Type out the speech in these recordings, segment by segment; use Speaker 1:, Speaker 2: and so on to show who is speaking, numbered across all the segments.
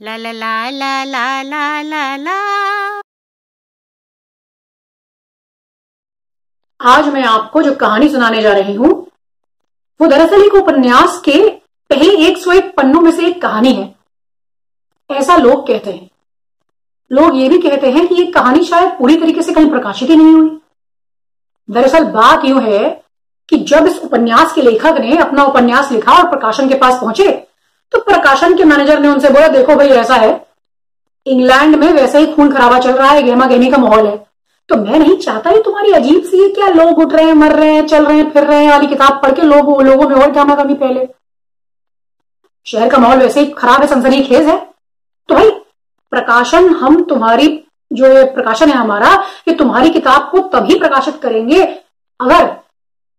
Speaker 1: La la la la la la la la.
Speaker 2: आज मैं आपको जो कहानी सुनाने जा रही हूँ, वो दरअसल एक उपन्यास के पहले एक सौ एक पन्नों में से एक कहानी है। ऐसा लोग कहते हैं। लोग ये भी कहते हैं कि ये कहानी शायद पूरी तरीके से कहीं प्रकाशित ही नहीं हुई। दरअसल बात यू है कि जब इस उपन्यास के लेखक ने अपना उपन्यास लिखा और प्रकाशन के पास पहुँचे तो प्रकाशन के मैनेजर ने उनसे बोला, देखो भाई, ऐसा है। इंग्लैंड में वैसे ही खून खराबा चल रहा है, गेमा गेमी का माहौल है। तो मैं नहीं चाहता ये तुम्हारी अजीब सी क्या लोग उठ रहे हैं, मर रहे हैं, चल रहे हैं, फिर रहे हैं, वाली किताब पढ़ के लोग, लोगों में और गामा कमी पहले शहर का माहौल वैसे ही खराब है सनसनी खेज है। तो भाई, प्रकाशन, हम तुम्हारी, जो ये प्रकाशन है हमारा, ये तुम्हारी किताब को तभी प्रकाशित करेंगे अगर,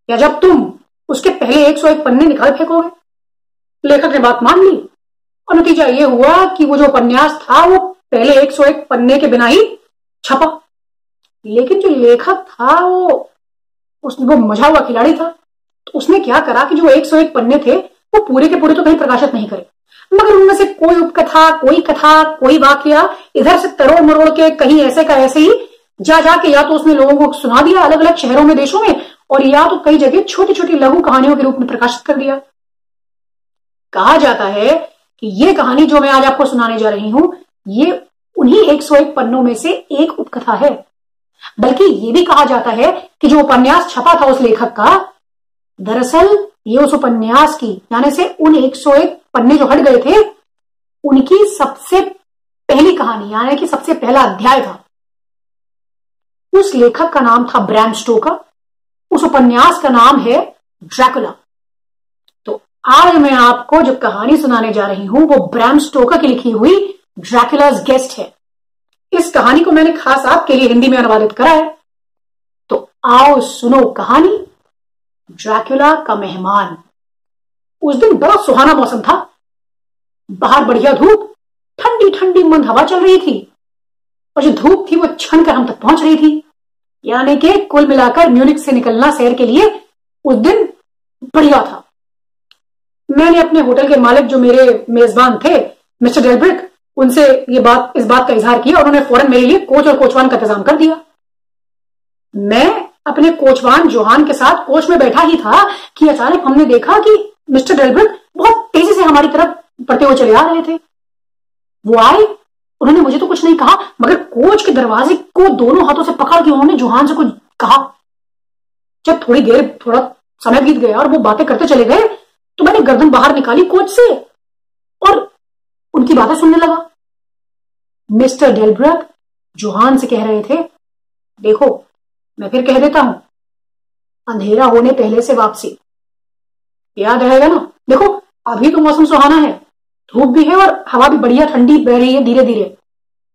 Speaker 2: या जब तुम उसके पहले एक सौ एक पन्ने निकाल फेंकोगे। लेखक ने बात मान ली। और नतीजा ये हुआ कि वो जो उपन्यास था, वो पहले एक सौ एक पन्ने के बिना ही छपा। लेकिन जो लेखक था, वो उसने, वो मज़ा हुआ खिलाड़ी था। तो उसने क्या करा कि जो एक सौ एक पन्ने थे, वो पूरे के पूरे तो कहीं प्रकाशित नहीं करे। मगर उनमें से कोई उपकथा, कोई कथा, कोई वाक्य इधर से तरोड़ मरोड़ के कहीं ऐसे का ऐसे ही जा जाके या तो उसने लोगों को सुना दिया अलग अलग शहरों में, देशों में, और या तो कई जगह छोटी छोटी लघु कहानियों के रूप में प्रकाशित कर दिया। कहा जाता है कि ये कहानी जो मैं आज आपको सुनाने जा रही हूँ, ये उन्हीं 101 पन्नों में से एक उपकथा है। बल्कि ये भी कहा जाता है कि जो उपन्यास छपा था उस लेखक का, दरअसल ये उस उपन्यास की, यानी से उन 101 पन्ने जो हट गए थे, उनकी सबसे पहली कहानी, यानी कि सबसे पहला अध्याय था। उस लेखक का नाम था ब्रैम स्टोकर। उस उपन्यास का नाम है ड्रैकुला। आज मैं आपको जो कहानी सुनाने जा रही हूँ, वो ब्रैम स्टोकर की लिखी हुई ड्रैकुलाज गेस्ट है। इस कहानी को मैंने खास आपके लिए हिंदी में अनुवादित करा है। तो आओ सुनो कहानी, ड्रैकुला का मेहमान। उस दिन बड़ा सुहाना मौसम था। बाहर बढ़िया धूप ठंडी ठंडी मंद हवा चल रही थी। और जो धूप थी, वो छन कर हम तक पहुँच रही थी। यानी कि कुल मिलाकर म्यूनिक से निकलना शहर के लिए उस दिन बढ़िया था। मैंने अपने होटल के मालिक जो मेरे मेजबान थे, मिस्टर डेलब्रिक, उनसे ये बात, इस बात का इजहार किया और उन्होंने फ़ौरन मेरे लिए कोच और कोचवान का इंतज़ाम कर दिया। मैं अपने कोचवान जोहान के साथ कोच में बैठा ही था कि अचानक हमने देखा कि मिस्टर डेलब्रिक बहुत तेज़ी से हमारी तरफ़ बढ़ते हुए चले आ रहे थे। वो आए, उन्होंने मुझे तो कुछ नहीं कहा, मगर कोच के दरवाजे को दोनों हाथों से पकड़ के उन्होंने जोहान से कुछ कहा। जब थोड़ी देर, थोड़ा समय बीत गया और वो बातें करते चले गए तो मैंने गर्दन बाहर निकाली कोच से और उनकी बातें सुनने लगा। मिस्टर डेलब्रक जोहान से कह रहे थे, देखो, मैं फिर कह देता हूँ, अंधेरा होने पहले से वापसी। याद रहेगा ना? देखो, अभी तो मौसम सुहाना है, धूप भी है और हवा भी बढ़िया ठंडी बह रही है धीरे धीरे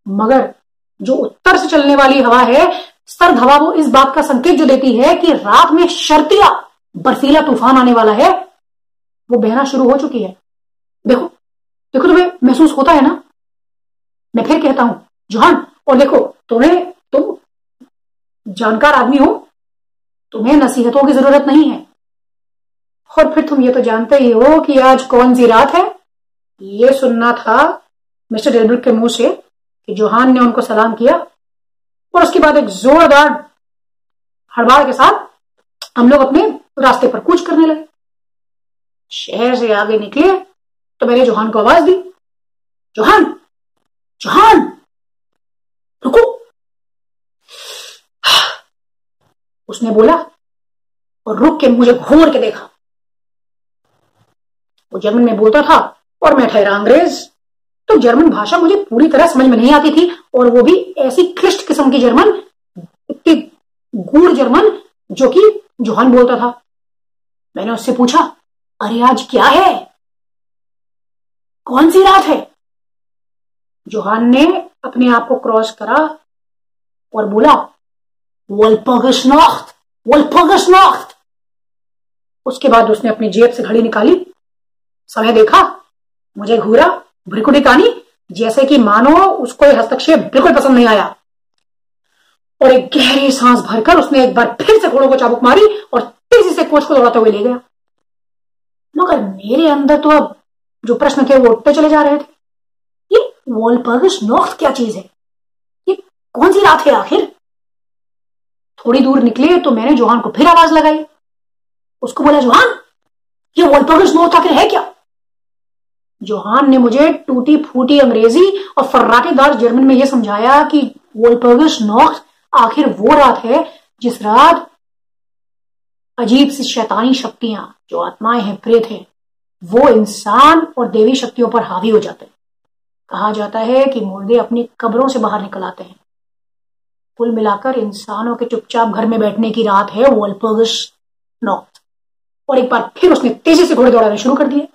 Speaker 2: मगर जो उत्तर से चलने वाली हवा है, सर्द हवा वो इस बात का संकेत जो देती है कि रात में शर्तिया बर्फीला तूफ़ान आने वाला है वो बहना शुरू हो चुकी है। देखो देखो तुम्हें महसूस होता है ना? मैं फिर कहता हूँ जोहान और देखो, तुम्हें, तुम जानकार आदमी हो। तुम्हें नसीहतों की ज़रूरत नहीं है। और फिर तुम ये तो जानते ही हो कि आज कौन सी रात है। ये सुनना था मिस्टर डेलब्रिक के मुँह से कि जोहान ने उनको सलाम किया। और उसके बाद एक जोरदार हड़बाड़ के साथ हम लोग अपने रास्ते पर कूच करने लगे। शहर से आगे निकले तो मैंने जोहान को आवाज़ दी। जोहान जोहान, रुको। उसने बोला, और रुक के मुझे घूर के देखा। वो जर्मन में बोलता था, और मैं ठहरा अंग्रेज़ तो जर्मन भाषा मुझे पूरी तरह समझ में नहीं आती थी, और वो भी ऐसी क्लिष्ट किस्म की जर्मन, इतनी गूढ़ जर्मन, जो कि जोहान बोलता था। मैंने उससे पूछा अरे आज क्या है? कौन सी रात है? जोहान ने अपने आप को क्रॉस करा और बोला, वल्पगशनाख्त वल्पगशनाख्त. उसके बाद उसने अपनी जेब से घड़ी निकाली। समय देखा, मुझे घूरा, भ्रिकुटी कानी जैसे कि मानो उसको यह हस्तक्षेप बिल्कुल पसंद नहीं आया। और एक गहरी सांस भरकर उसने एक बार फिर से घोड़ों को चाबुक मारी और तेज़ी से कोच को दौड़ाते हुए ले गया। मगर मेरे अंदर तो अब जो प्रश्न थे वो उठते चले जा रहे थे। ये वॉलपर्गस नॉर्थ क्या चीज़ है? ये कौन सी रात है आखिर? थोड़ी दूर निकले तो मैंने जोहान को फिर आवाज़ लगाई। उसको बोला, जोहान, ये वॉलपर्गस नॉर्थ आखिर है क्या? जोहान ने मुझे टूटी फूटी अंग्रेज़ी और फर्राटेदार जर्मन में यह समझाया कि वोल्पर्गस नॉर्थ आखिर वो रात है जिस रात अजीब सी शैतानी शक्तियाँ जो आत्माएँ हैं, प्रेत हैं, वो इंसान और देवी शक्तियों पर हावी हो जाते हैं। कहा जाता है कि मुर्दे अपनी कब्रों से बाहर निकल आते हैं। कुल मिलाकर इंसानों के चुपचाप घर में बैठने की रात है वोल्पर्गस नॉर्थ और एक बार फिर उसने तेज़ी से घोड़े दौड़ाने शुरू कर दिए।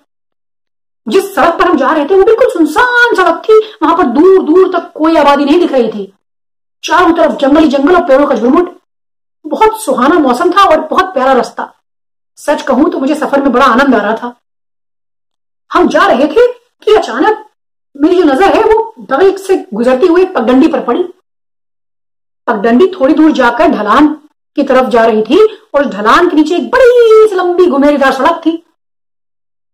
Speaker 2: जिस सड़क पर हम जा रहे थे, वो बिल्कुल सुनसान सड़क थी। वहाँ पर दूर दूर तक कोई आबादी नहीं दिख रही थी। चारों तरफ़ जंगली जंगल और पेड़ों का झुरमुट बहुत सुहाना मौसम था और बहुत प्यारा रास्ता। सच कहूँ तो मुझे सफ़र में बड़ा आनंद आ रहा था। हम जा रहे थे कि अचानक मेरी जो नज़र है वो दगल से गुजरती हुई पगडंडी पर पड़ी। पगडंडी थोड़ी दूर जाकर ढलान की तरफ़ जा रही थी और ढलान के नीचे एक बड़ी लंबी घुमेरीदार सड़क थी।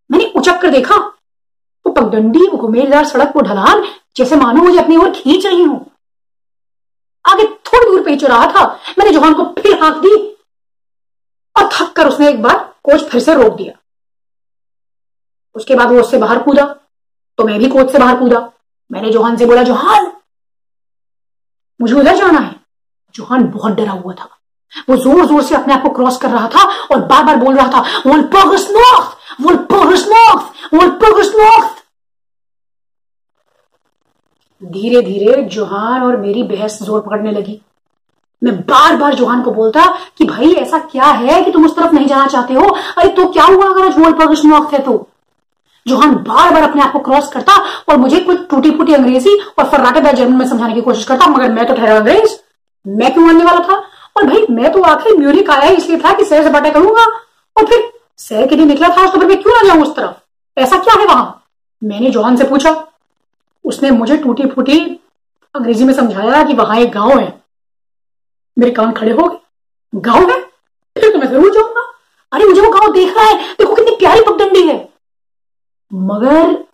Speaker 2: मैंने उचक कर देखा वो पगडंडी वो घुमेरीदार सड़क वो ढलान, जैसे मानो मुझे अपनी ओर खींच रही हूँ। आगे थोड़ी दूर पे ही रहा था मैंने जोहान को फिर हाँक दी और थक कर उसने एक बार कोच फिर से रोक दिया उसके बाद वो उससे बाहर कूदा तो मैं भी कोच से बाहर कूदा मैंने जोहान से बोला, जोहान, मुझे उधर जाना है जोहान बहुत डरा हुआ था वो ज़ोर ज़ोर से अपने आप को क्रॉस कर रहा था और बार बार बोल रहा था Walpurgis North! Walpurgis North! Walpurgis North! धीरे धीरे जोहान और मेरी बहस ज़ोर पकड़ने लगी। मैं बार बार जोहान को बोलता कि भाई, ऐसा क्या है कि तुम उस तरफ़ नहीं जाना चाहते हो? अरे तो क्या हुआ अगर आज वोल्पर्गस नॉर्थ है तो? जोहान बार बार अपने आप को क्रॉस करता और मुझे कुछ टूटी फूटी अंग्रेज़ी और फर्राटेदार जर्मन में समझाने की कोशिश करता, मगर मैं तो ठहरा अंग्रेज़। मैं क्यों आने वाला था? और भाई, मैं तो आखिर म्यूरिक आया इसलिए था कि सैर सपाटा करूँगा। और फिर सैर के लिए निकला था तो फिर मैं क्यों ना जाऊँ उस तरफ़? ऐसा क्या है वहाँ? मैंने जोहान से पूछा उसने मुझे टूटी फूटी अंग्रेज़ी में समझाया कि वहाँ एक गाँव है। मेरे कान खड़े हो गए। गाँव है? फिर तो मैं ज़रूर जाऊँगा। अरे, मुझे वो गाँव देख रहा है। देखो कितनी प्यारी पगडंडी है। मगर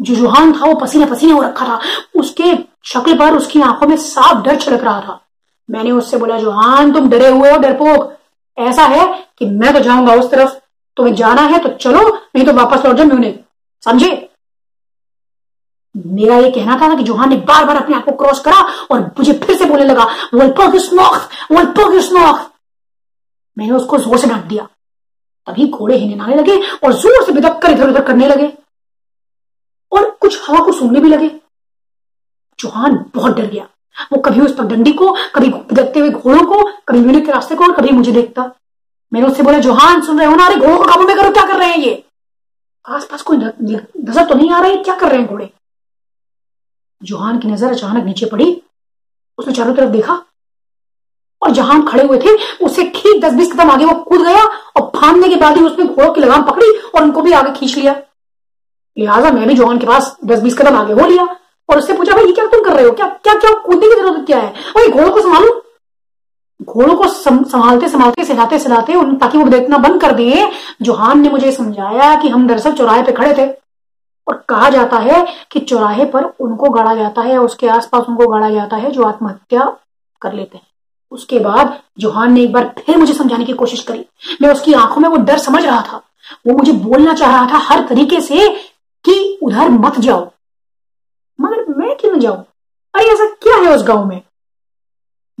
Speaker 2: जो जुहान था, वो पसीने पसीने हो रखा था। उसके शक्ल पर उसकी आँखों में साफ़ डर छिड़क रहा था। मैंने उससे बोला, जुहान, तुम डरे हुए हो, डरपोक। ऐसा है कि मैं तो जाऊँगा उस तरफ़। तुम्हें जाना है तो चलो, नहीं तो वापस लौट जाओ म्यूनिक समझे? मेरा ये कहना था ना कि जोहान ने बार बार अपने आप को क्रॉस करा और मुझे फिर से बोलने लगा मैंने उसको ज़ोर से डांट दिया। तभी घोड़े हिने नाने लगे और ज़ोर से बिदक कर इधर उधर करने लगे। और कुछ हवा को सुनने भी लगे। चौहान बहुत डर गया। वो कभी उस पगडंडी को, कभी बिदकते हुए घोड़ों को, कभी म्यूनिक के रास्ते को और कभी मुझे देखता। मैंने उससे बोला, जोहान, सुन रहे हो ना? अरे घोड़ों को काबू में करो, क्या कर रहे हैं ये? आसपास कोई नज़र तो नहीं आ रहा, क्या कर रहे हैं घोड़े? जोहान की नज़र अचानक नीचे पड़ी। उसने चारों तरफ़ देखा और जहाँ खड़े हुए थे उससे ठीक दस बीस कदम आगे वो कूद गया और फांदने के बाद ही उसने घोड़ों की लगाम पकड़ी और उनको भी आगे खींच लिया। लिहाजा मैं भी जोहान के पास दस बीस कदम आगे हो लिया और उससे पूछा, भाई, ये क्या तुम कर रहे हो? क्या क्या क्या कूदने की ज़रूरत क्या है? और घोड़ों को संभालो। घोड़ों को संभालते संभालते सिलाते सिलाते ताकि वो देखना बंद कर दिए जोहान ने मुझे समझाया कि हम दरअसल चौराहे पे खड़े थे। और कहा जाता है कि चौराहे पर उनको गाड़ा जाता है, उसके आसपास उनको गाड़ा जाता है जो आत्महत्या कर लेते हैं। उसके बाद जोहान ने एक बार फिर मुझे समझाने की कोशिश करी। मैं उसकी आँखों में वो डर समझ रहा था। वो मुझे बोलना चाह रहा था हर तरीके से कि उधर मत जाओ। मगर मैं क्यों जाऊँ? अरे ऐसा क्या है उस गाँव में?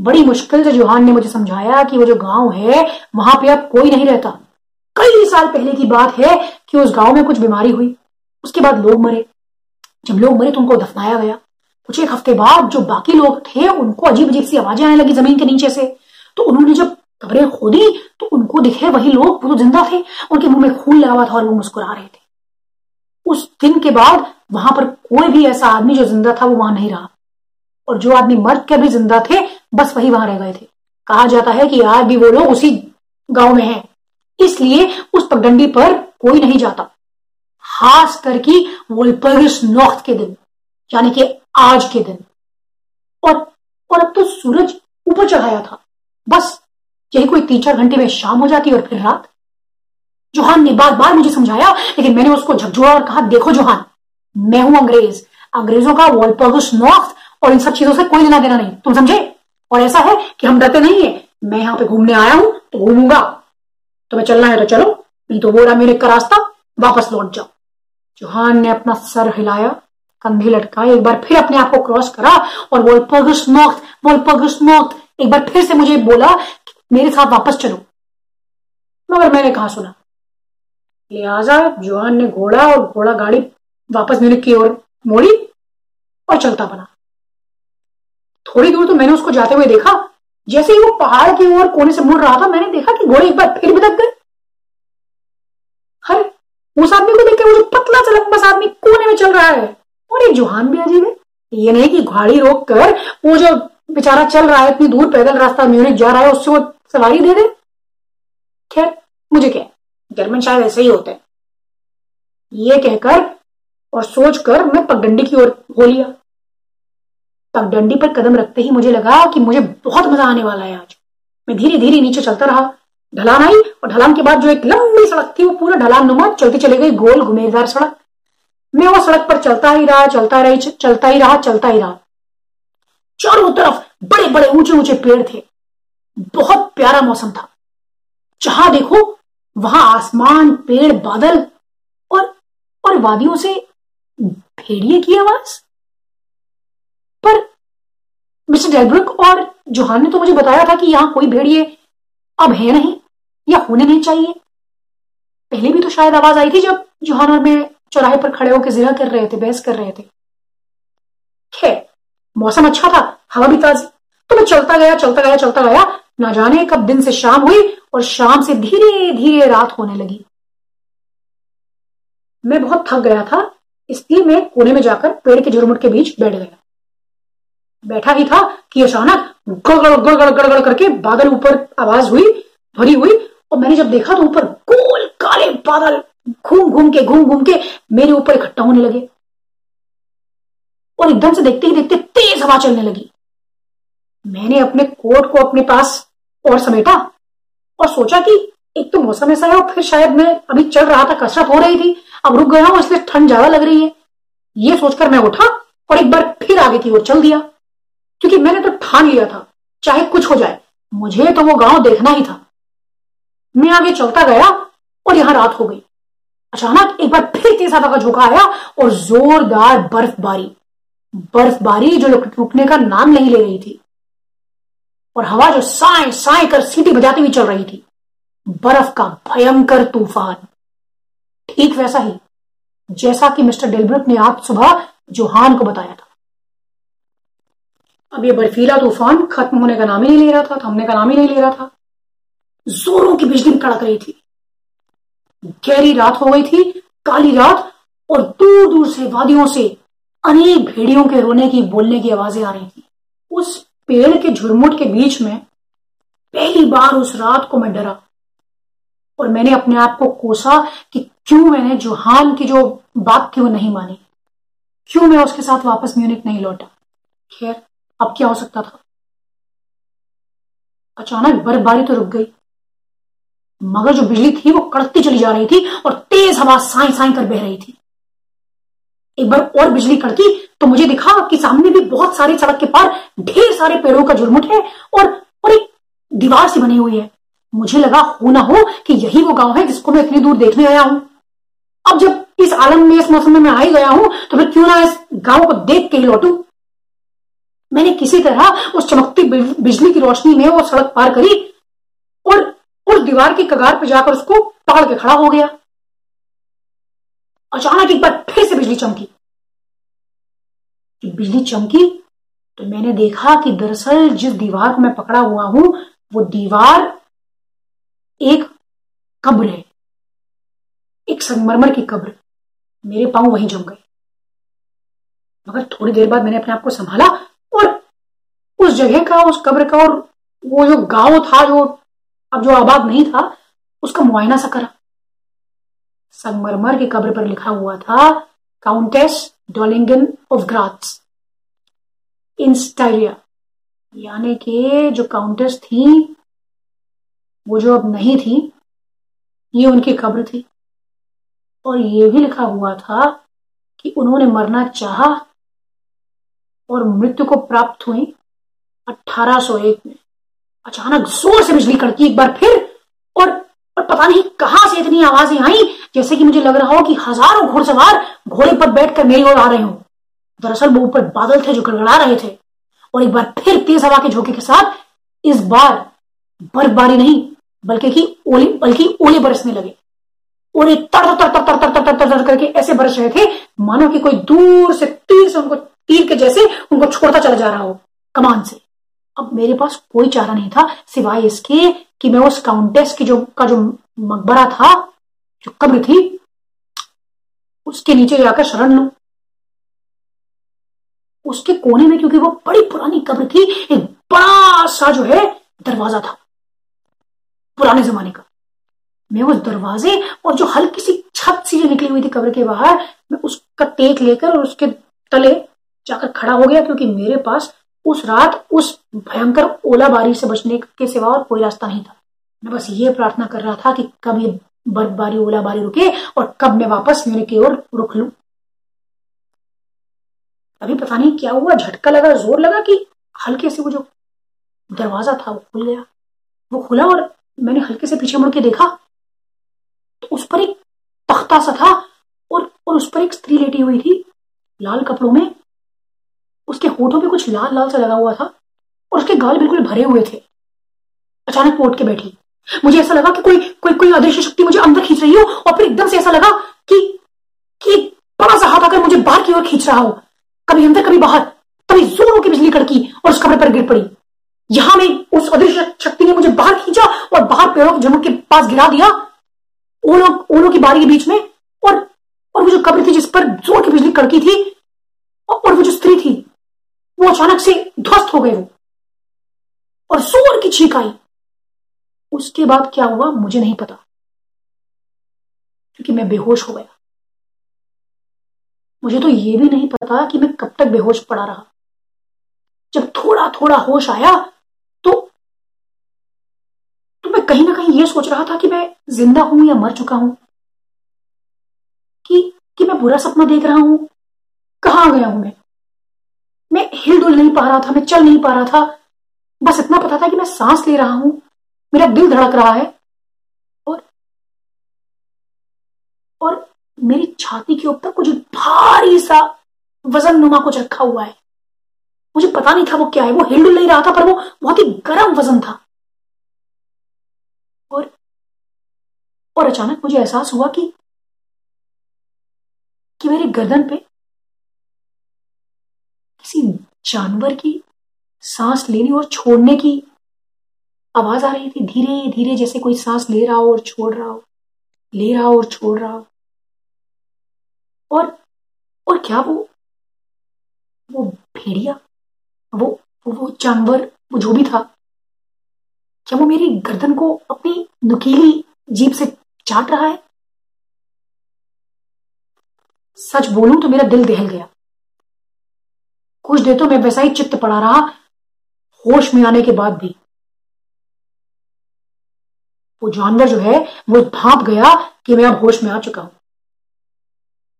Speaker 2: बड़ी मुश्किल से जोहान ने मुझे समझाया कि वो जो गाँव है, वहाँ पे अब कोई नहीं रहता। कई साल पहले की बात है कि उस गाँव में कुछ बीमारी हुई। उसके बाद लोग मरे। जब लोग मरे तो उनको दफनाया गया। कुछ एक हफ़्ते बाद जो बाकी लोग थे, उनको अजीब अजीब सी आवाज़ें आने लगी ज़मीन के नीचे से। तो उन्होंने जब कब्रें खोदी तो उनको दिखे वही लोग, वो तो ज़िंदा थे, उनके मुँह में खून लगा हुआ था और वो मुस्कुरा रहे थे। उस दिन के बाद वहाँ पर कोई भी ऐसा आदमी जो ज़िंदा था, वो वहाँ नहीं रहा। और जो आदमी मर कर भी ज़िंदा थे, बस वही वहाँ रह गए थे। कहा जाता है कि आज भी वो लोग उसी गाँव में हैं। इसलिए उस पगडंडी पर कोई नहीं जाता। खास करके वोल्पर्गिस नॉर्थ के दिन, यानी कि आज के दिन। और और अब तो सूरज ऊपर चढ़ाया था। बस, यही कोई तीन चार घंटे में शाम हो जाती और फिर रात। जोहान ने बार बार मुझे समझाया, लेकिन मैंने उसको झकझोड़ा और कहा, देखो जोहान, मैं हूँ अंग्रेज़। अंग्रेज़ों का वॉलपर्गस नॉर्थ और इन सब चीज़ों से कोई लेना देना नहीं। तुम समझे? और ऐसा है कि हम डरते नहीं है। मैं यहाँ पे घूमने आया हूँ तो घूमूँगा। तुम्हें चलना है तो चलो, नहीं तो वो रहा मेरे का रास्ता, वापस लौट जाओ। चौहान ने अपना सर हिलाया, कंधे लटकाए, एक बार फिर अपने आप को क्रॉस करा और वोल्पर्गस नॉर्थ वोल्पर्गस नॉर्थ एक बार फिर से मुझे बोला मेरे साथ वापस चलो। मगर मैंने कहा, सुना। लिहाजा जोहान ने घोड़ा और घोड़ा गाड़ी वापस मेरे की ओर मोड़ी और चलता बना। थोड़ी दूर तो मैंने उसको जाते हुए देखा। जैसे ही वो पहाड़ की ओर कोने से मुड़ रहा था, मैंने देखा कि घोड़े एक बार फिर बिदक गए। उस आदमी को देख के वो जो पतला चलक बस आदमी कोने में चल रहा है। और ये जुहान भी अजीब है। ये नहीं कि गाड़ी रोक कर वो जो बेचारा चल रहा है, इतनी दूर पैदल रास्ता म्यूनिक जा रहा है, उससे वो सवारी दे दे। खैर, मुझे क्या जर्मन शायद ऐसे ही होते हैं। ये कहकर और सोचकर मैं पगडंडी की ओर हो लिया। पगडंडी पर कदम रखते ही मुझे लगा कि मुझे बहुत मज़ा आने वाला है आज। मैं धीरे धीरे नीचे चलता रहा। ढलान आई और ढलान के बाद जो एक लंबी सड़क थी, वो पूरा ढलान नुमा चलती चली गई, गोल घुमेरदार सड़क। मैं वो सड़क पर चलता ही रहा, चलता रही चलता ही रहा, चलता ही रहा। चारों तरफ़ बड़े बड़े ऊँचे ऊँचे पेड़ थे। बहुत प्यारा मौसम था। जहाँ देखो, वहाँ आसमान, पेड़, बादल और और वादियों से भेड़िए की आवाज़। पर मिस्टर डेलब्रुक और जोहान ने तो मुझे बताया था कि यहाँ कोई भेड़िए अब है नहीं। या होने नहीं चाहिए? पहले भी तो शायद आवाज़ आई थी जब जोहान और मैं चौराहे पर खड़े होकर जिरा कर रहे थे, बहस कर रहे थे। खैर, मौसम अच्छा था, हवा भी ताजी। तो मैं चलता गया चलता गया चलता गया। ना जाने कब दिन से शाम हुई और शाम से धीरे धीरे रात होने लगी। मैं बहुत थक गया था, इसलिए मैं कोने में जाकर पेड़ के झुरमुट के बीच बैठ गया। बैठा ही था कि अचानक गड़गड़ गड़गड़ गड़गड़ करके बादल ऊपर आवाज़ हुई, भरी हुई और मैंने जब देखा तो ऊपर गोल काले बादल घूम घूम के, घूम घूम के मेरे ऊपर इकट्ठा होने लगे। और एकदम से देखते ही देखते तेज हवा चलने लगी। मैंने अपने कोट को अपने पास और समेटा और सोचा कि एक तो मौसम ऐसा है और फिर शायद मैं अभी चल रहा था, कसरत हो रही थी, अब रुक गया हूँ, इसलिए ठंड ज़्यादा लग रही है। ये सोचकर मैं उठा और एक बार फिर आगे की ओर चल दिया, क्योंकि मैंने तो ठान लिया था, चाहे कुछ हो जाए, मुझे तो वो गाँव देखना ही था। मैं आगे चलता गया और यहाँ रात हो गई। अचानक एक बार फिर तेज हवा का झोंका आया और जोरदार बर्फबारी। बर्फबारी जो रुकने का नाम नहीं ले रही थी। और हवा जो साए साए कर सीटी बजाती हुई चल रही थी। बर्फ़ का भयंकर तूफ़ान। ठीक वैसा ही, जैसा कि मिस्टर डेलब्रुक ने आज सुबह जोहान को बताया था। अब ये बर्फीला तूफ़ान खत्म होने का नाम ही नहीं ले रहा था, थमने का नाम ही नहीं ले रहा था। जोरों की बिजली कड़क रही थी। गहरी रात हो गई थी, काली रात, और दूर दूर से वादियों से अनेक भेड़ियों के रोने की, बोलने की आवाज़ें आ रही थी। उस पेड़ के झुरमुट के बीच में पहली बार उस रात को मैं डरा, और मैंने अपने आप को कोसा कि क्यों मैंने जोहान की जो बात थी वो नहीं मानी। क्यों मैं उसके साथ वापस म्यूनिक नहीं लौटा? खैर, अब क्या हो सकता था? अचानक बर्फबारी तो रुक गई। मगर जो बिजली थी वो कड़कती चली जा रही थी और तेज हवा साई साई कर बह रही थी। एक बार और बिजली कड़की तो मुझे दिखा कि सामने भी बहुत सारे सड़क के पार ढेर सारे पेड़ों का झुरमुट है और और एक दीवार सी बनी हुई है। मुझे लगा, हो ना हो कि यही वो गाँव है जिसको मैं इतनी दूर देखने आया हूँ। अब जब इस आलम में, इस मौसम में मैं आ गया हूँ तो फिर क्यों ना इस गाँव को देख के ही लौटू? मैंने किसी तरह उस चमकती बिजली की रोशनी में वो सड़क पार करी दीवार की कगार पर जाकर उसको पकड़ के खड़ा हो गया। अचानक एक बार फिर से बिजली चमकी। बिजली चमकी तो मैंने देखा कि दरअसल जिस दीवार को मैं पकड़ा हुआ हूँ, वो दीवार एक कब्र है। एक संगमरमर की कब्र। मेरे पाँव वहीं जम गए। मगर थोड़ी देर बाद मैंने अपने आप को संभाला और उस जगह का, उस कब्र का और वो जो गाँव था, जो अब जो आबाद नहीं था, उसका मुआयना सा करा। संगमरमर की कब्र पर लिखा हुआ था काउंटेस डॉलिंगन ऑफ़ ग्राथ्स इन स्टाइरिया यानी कि जो काउंटेस थी, वो जो अब नहीं थी, ये उनकी कब्र थी। और ये भी लिखा हुआ था कि उन्होंने मरना चाहा और मृत्यु को प्राप्त हुई 1801 में। अचानक ज़ोर से बिजली कड़की एक बार फिर, और और पता नहीं कहाँ से इतनी आवाज़ें आई, जैसे कि मुझे लग रहा हो कि हज़ारों घोड़सवार घोड़े पर बैठकर मेरी ओर आ रहे हो। दरअसल वो ऊपर बादल थे जो गड़गड़ा रहे थे, और एक बार फिर तेज हवा के झोंके के साथ इस बार बर्फबारी नहीं, बल्कि की ओले, बल्कि ओले बरसने लगे। और एक तर तर तर तर तर तर तर तर करके ऐसे बरस रहे थे, मानो कि कोई दूर से तीर से उनको, तीर के जैसे उनको छोड़ता चला जा रहा हो, कमान से। अब मेरे पास कोई चारा नहीं था, सिवाय इसके कि मैं उस काउंटेस की जो का जो मकबरा था, जो कब्र थी, उसके नीचे जाकर शरण लू। उसके कोने में, क्योंकि वो बड़ी पुरानी कब्र थी, एक बड़ा सा जो है दरवाज़ा था, पुराने जमाने का। मैं उस दरवाजे और जो हल्की सी छत सी जो निकली हुई थी कब्र के बाहर, मैं उसका टेक लेकर और उसके तले जाकर खड़ा हो गया, क्योंकि मेरे पास उस रात उस भयंकर ओलाबारी से बचने के सिवा और कोई रास्ता नहीं था। मैं बस ये प्रार्थना कर रहा था कि कब ये बर्फबारी ओलाबारी रुके और कब मैं वापस मेरे की ओर रुक लू। अभी पता नहीं क्या हुआ, झटका लगा, ज़ोर लगा कि हल्के से वो जो दरवाज़ा था वो खुल गया। वो खुला और मैंने हल्के से पीछे मुड़ के देखा तो उस पर एक तख्ता सा था और और उस पर एक स्त्री लेटी हुई थी, लाल कपड़ों में उसके होठों पे कुछ लाल लाल सा लगा हुआ था और उसके गाल बिल्कुल भरे हुए थे। अचानक पोट के बैठी। मुझे ऐसा लगा कि कोई कोई कोई अदृश्य शक्ति मुझे अंदर खींच रही हो और फिर एकदम से ऐसा लगा कि कि बड़ा सा हाथ आकर मुझे बाहर की ओर खींच रहा हो। कभी अंदर, कभी बाहर, तभी जोरों की बिजली कड़की और उस कमरे पर गिर पड़ी। यहाँ में उस अदृश्य शक्ति ने मुझे बाहर खींचा और बाहर पेड़ों के के पास गिरा दिया। ओलों ओलों की बारी के बीच में और और वो जो कब्र थी जिस पर ज़ोर की बिजली कड़की थी और वो जो स्त्री थी वो अचानक से ध्वस्त हो गए वो। और ज़ोर की चीख आई। उसके बाद क्या हुआ, मुझे नहीं पता। क्योंकि मैं बेहोश हो गया। मुझे तो यह भी नहीं पता कि मैं कब तक बेहोश पड़ा रहा। जब थोड़ा थोड़ा होश आया तो तो मैं कहीं ना कहीं यह सोच रहा था कि मैं ज़िंदा हूँ या मर चुका हूँ। कि कि मैं बुरा सपना देख रहा हूँ, कहाँ गया हूँ मैं? मैं हिलडुल नहीं पा रहा था, मैं चल नहीं पा रहा था। बस इतना पता था कि मैं सांस ले रहा हूँ। मेरा दिल धड़क रहा है। और और मेरी छाती के ऊपर कुछ भारी सा वज़न नुमा कुछ रखा हुआ है। मुझे पता नहीं था वो क्या है। वो हिलडुल नहीं रहा था, पर वो बहुत ही गर्म वज़न था। और और अचानक मुझे एहसास हुआ कि कि मेरी गर्दन पे किसी जानवर की सांस लेने और छोड़ने की आवाज़ आ रही थी धीरे धीरे, जैसे कोई सांस ले रहा हो और छोड़ रहा हो, ले रहा हो और छोड़ रहा हो। और और क्या वो वो भेड़िया, वो वो जानवर, वो जो भी था, क्या वो मेरी गर्दन को अपनी नुकीली जीप से चाट रहा है? सच बोलूँ तो मेरा दिल दहल गया। कुछ देर तो मैं वैसा ही चित्त पड़ा रहा, होश में आने के बाद भी। वो जानवर जो है, वो भाप गया कि मैं अब होश में आ चुका हूँ।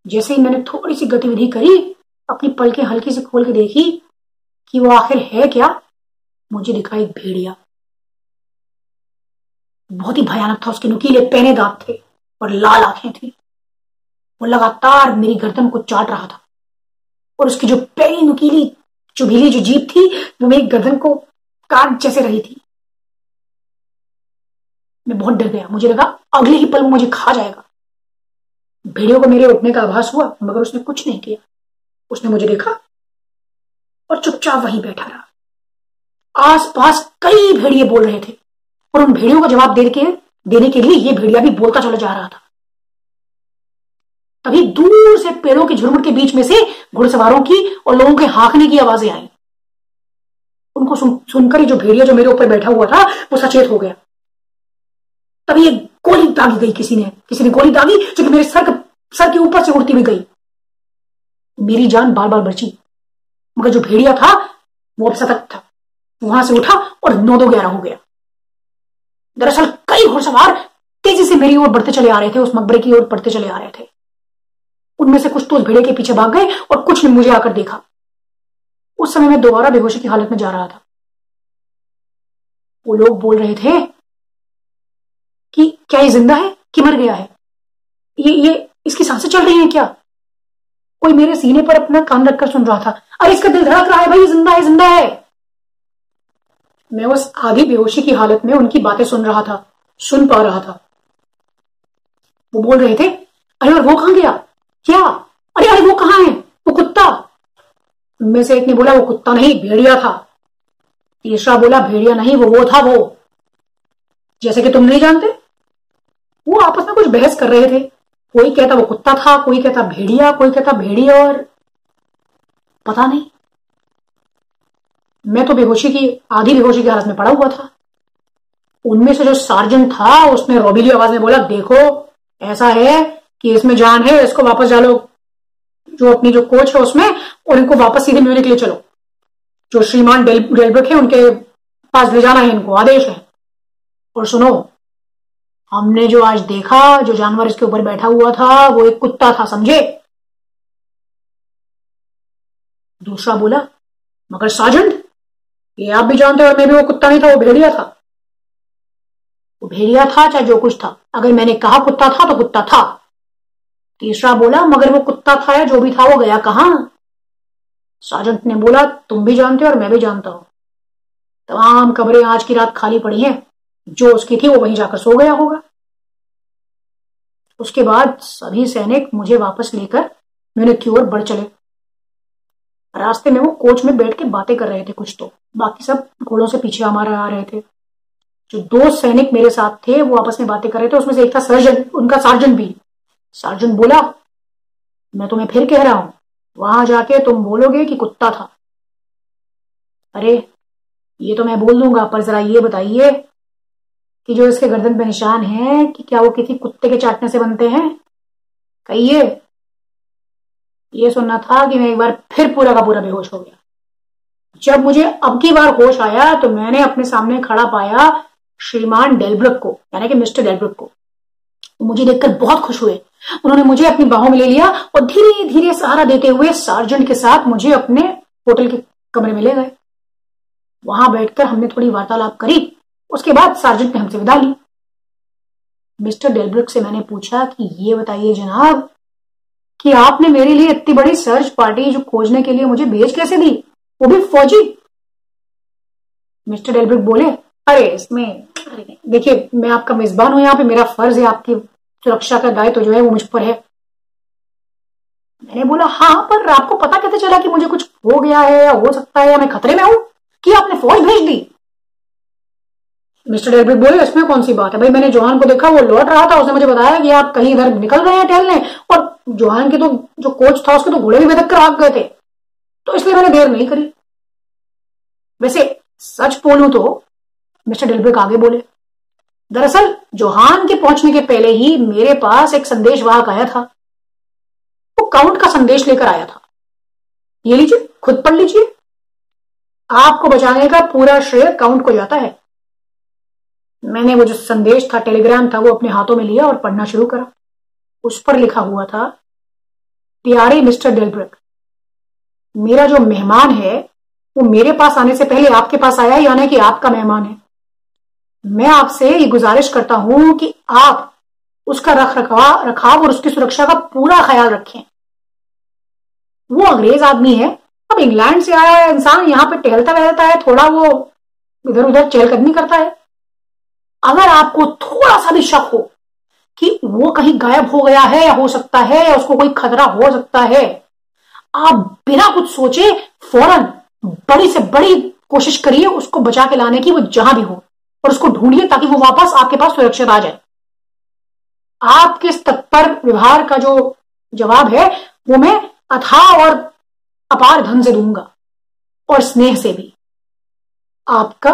Speaker 2: जैसे ही मैंने थोड़ी सी गतिविधि करी, अपनी पलकें हल्की से खोल के देखी कि वो आखिर है क्या, मुझे दिखा एक भेड़िया। बहुत ही भयानक था उसके नुकीले पहने दांत थे और लाल आँखें थी। वो लगातार मेरी गर्दन को चाट रहा था। और उसकी जो पैनी नुकीली चुभीली जो जीप थी, वो मेरी गर्दन को काट जैसे रही थी। मैं बहुत डर गया। मुझे लगा, अगले ही पल वो मुझे खा जाएगा। भेड़ियों को मेरे उठने का आभास हुआ, मगर उसने कुछ नहीं किया। उसने मुझे देखा और चुपचाप वहीं बैठा रहा। आसपास कई भेड़िए बोल रहे थे और उन भेड़ियों का जवाब दे के, देने के लिए ये भेड़िया भी बोलता चला जा रहा था। तभी दूर से पेड़ों के झुरमुट के बीच में से घुड़सवारों की और लोगों के हाकने की आवाज़ें आई। उनको सुन, सुनकर ही जो भेड़िया जो मेरे ऊपर बैठा हुआ था वो सचेत हो गया। तभी एक गोली दागी गई किसी ने किसी ने गोली दागी जो कि मेरे सर सर के ऊपर से उड़ती हुई गई। मेरी जान बार बार बची मगर जो भेड़िया था वो अब सतर्क था। वहाँ से उठा और नौ दो ग्यारह हो गया। दरअसल कई घुड़सवार तेज़ी से मेरी ओर बढ़ते चले आ रहे थे उस मकबरे की ओर बढ़ते चले आ रहे थे। उनमें से कुछ तो उस भेड़े के पीछे भाग गए और कुछ ने मुझे आकर देखा। उस समय मैं दोबारा बेहोशी की हालत में जा रहा था। वो लोग बोल रहे थे कि क्या ये ज़िंदा है कि मर गया है? ये ये इसकी साँसें चल रही हैं क्या? कोई मेरे सीने पर अपना कान रखकर सुन रहा था। अरे इसका दिल धड़क रहा है भाई ज़िंदा है ज़िंदा है। मैं उस आधी बेहोशी की हालत में उनकी बातें सुन रहा था, सुन पा रहा था। वो बोल रहे थे, अरे और वो कहाँ गया? क्या? अरे अरे, वो कहाँ है? वो कुत्ता। उनमें से एक ने बोला, वो कुत्ता नहीं, भेड़िया था। तीसरा बोला, भेड़िया नहीं, वो वो था वो। जैसे कि तुम नहीं जानते? वो आपस में कुछ बहस कर रहे थे। कोई कहता वो कुत्ता था, कोई कहता भेड़िया, कोई कहता भेड़िया और पता नहीं। मैं तो बेहोशी की, आधी बेहोशी की हालत में पड़ा हुआ था। उनमें से जो सार्जन था, उसने रोबीली आवाज़ में बोला, देखो, ऐसा है कि इसमें जान है, इसको वापस डालो जो अपनी जो कोच है उसमें और इनको वापस सीधे म्यूनिक ले चलो। जो श्रीमान डेल, डेलब्रिक है, उनके पास ले जाना है इनको, आदेश है। और सुनो, हमने जो आज देखा, जो जानवर इसके ऊपर बैठा हुआ था, वो एक कुत्ता था, समझे? दूसरा बोला, मगर साजंट ये आप भी जानते हो मैं भी वो कुत्ता नहीं था, वो भेड़िया था। वो भेड़िया था, चाहे जो कुछ था। अगर मैंने कहा कुत्ता था तो कुत्ता था। तीसरा बोला, मगर वो कुत्ता था या जो भी था, वो गया कहा? साजंत ने बोला, तुम भी जानते हो और मैं भी जानता हूँ। तमाम कब्रें आज की रात खाली पड़ी हैं। जो उसकी थी, वो वहीं जाकर सो गया होगा। उसके बाद सभी सैनिक मुझे वापस लेकर म्यूनिक की ओर बढ़ चले। रास्ते में वो कोच में बैठ के बातें कर रहे थे कुछ तो। बाकी सब घोड़ों से पीछे हमारा आ रहे थे। जो दो सैनिक मेरे साथ थे, वो आपस में बातें कर रहे थे। उसमें से एक था सर्जन, उनका सार्जन भी। सार्जन बोला, मैं तुम्हें फिर कह रहा हूँ, वहाँ जाके तुम बोलोगे कि कुत्ता था। अरे, ये तो मैं बोल दूँगा, पर जरा ये बताइए कि जो इसके गर्दन पे निशान है, कि क्या वो किसी कुत्ते के चाटने से बनते हैं? कहिए। ये सुनना था कि मैं एक बार फिर पूरा का पूरा बेहोश हो गया। जब मुझे अब की बार होश आया तो मैंने अपने सामने खड़ा पाया श्रीमान डेलब्रक को, यानी कि मिस्टर डेलब्रक को। मुझे देखकर बहुत खुश हुए। उन्होंने मुझे अपनी बाहों में ले लिया और धीरे धीरे सहारा देते हुए सार्जेंट के साथ मुझे अपने होटल के कमरे में ले गए। वहाँ बैठकर हमने थोड़ी वार्तालाप करी, उसके बाद सार्जेंट ने हमसे विदा ली। मिस्टर डेलब्रिक से मैंने पूछा कि ये बताइए जनाब, कि आपने मेरे लिए इतनी बड़ी सर्च पार्टी जो खोजने के लिए मुझे भेज कैसे दी? वो भी फौजी। मिस्टर डेलब्रुक बोले, अरे, इसमें, देखिए, मैं आपका मेजबान हूँ, यहाँ पे मेरा फ़र्ज़ है आपकी सुरक्षा का दायित्व तो जो है वो मुझ पर है। मैंने बोला हाँ पर आपको पता कैसे चला कि मुझे कुछ हो गया है या हो सकता है या मैं खतरे में हूँ? कि आपने फौज भेज दी? मिस्टर डेलब्रिक बोले, इसमें कौन सी बात है? भाई, मैंने जोहान को देखा, वो लौट रहा था, उसने मुझे बताया कि आप कहीं इधर निकल गए हैं टहलने, और जोहान के तो जो कोच था, उसके तो घोड़े भी बेदक कर आग गए थे। तो इसलिए मैंने देर नहीं करी। वैसे, सच बोलू तो मिस्टर डेलब्रिक आगे बोले दरअसल, जोहान के पहुँचने के पहले ही मेरे पास एक संदेश वाहक आया था। वो काउंट का संदेश लेकर आया था। ये लीजिए, खुद पढ़ लीजिए। आपको बचाने का पूरा श्रेय काउंट को जाता है। मैंने वो जो संदेश था, टेलीग्राम था, वो अपने हाथों में लिया और पढ़ना शुरू करा। उस पर लिखा हुआ था, प्यारे मिस्टर डेलब्रिक, मेरा जो मेहमान है, वो मेरे पास आने से पहले आपके पास आया यानी कि आपका मेहमान है? मैं आपसे ये गुजारिश करता हूँ कि आप उसका रख रखाव रखाव और उसकी सुरक्षा का पूरा ख्याल रखें। वो अंग्रेज़ आदमी है। अब इंग्लैंड से आया है इंसान, यहाँ पे टहलता रहता है, थोड़ा वो इधर उधर चहलकदमी करता है। अगर आपको थोड़ा सा भी शक हो कि वो कहीं गायब हो गया है या हो सकता है या उसको कोई खतरा हो सकता है, आप बिना कुछ सोचे फ़ौरन बड़ी से बड़ी कोशिश करिए उसको बचा के लाने की, वो जहाँ भी हो। और उसको ढूंढिए ताकि वो वापस आपके पास सुरक्षित आ जाए। आपके तत्पर व्यवहार का जो जवाब है, वो मैं अथा और अपार धन से दूँगा और स्नेह से भी। आपका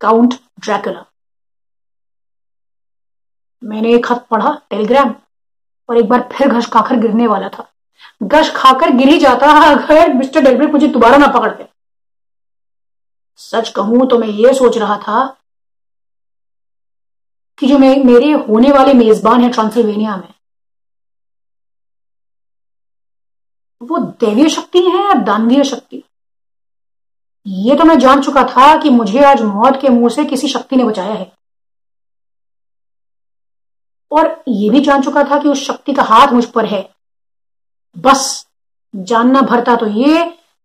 Speaker 2: काउंट ड्रैकुला। मैंने एक खत पढ़ा, टेलीग्राम, और एक बार फिर घश खाकर गिरने वाला था। घश खाकर गिर ही जाता, अगर मिस्टर डेलब्रिक मुझे दोबारा ना पकड़ते सच कहूँ तो मैं ये सोच रहा था कि जो मेरे होने वाले मेजबान है ट्रांसिल्वेनिया में, वो दैवीय शक्ति है या दानवीय शक्ति? ये तो मैं जान चुका था कि मुझे आज मौत के मुँह से किसी शक्ति ने बचाया है। और ये भी जान चुका था कि उस शक्ति का हाथ मुझ पर है। बस, जानना भरता तो ये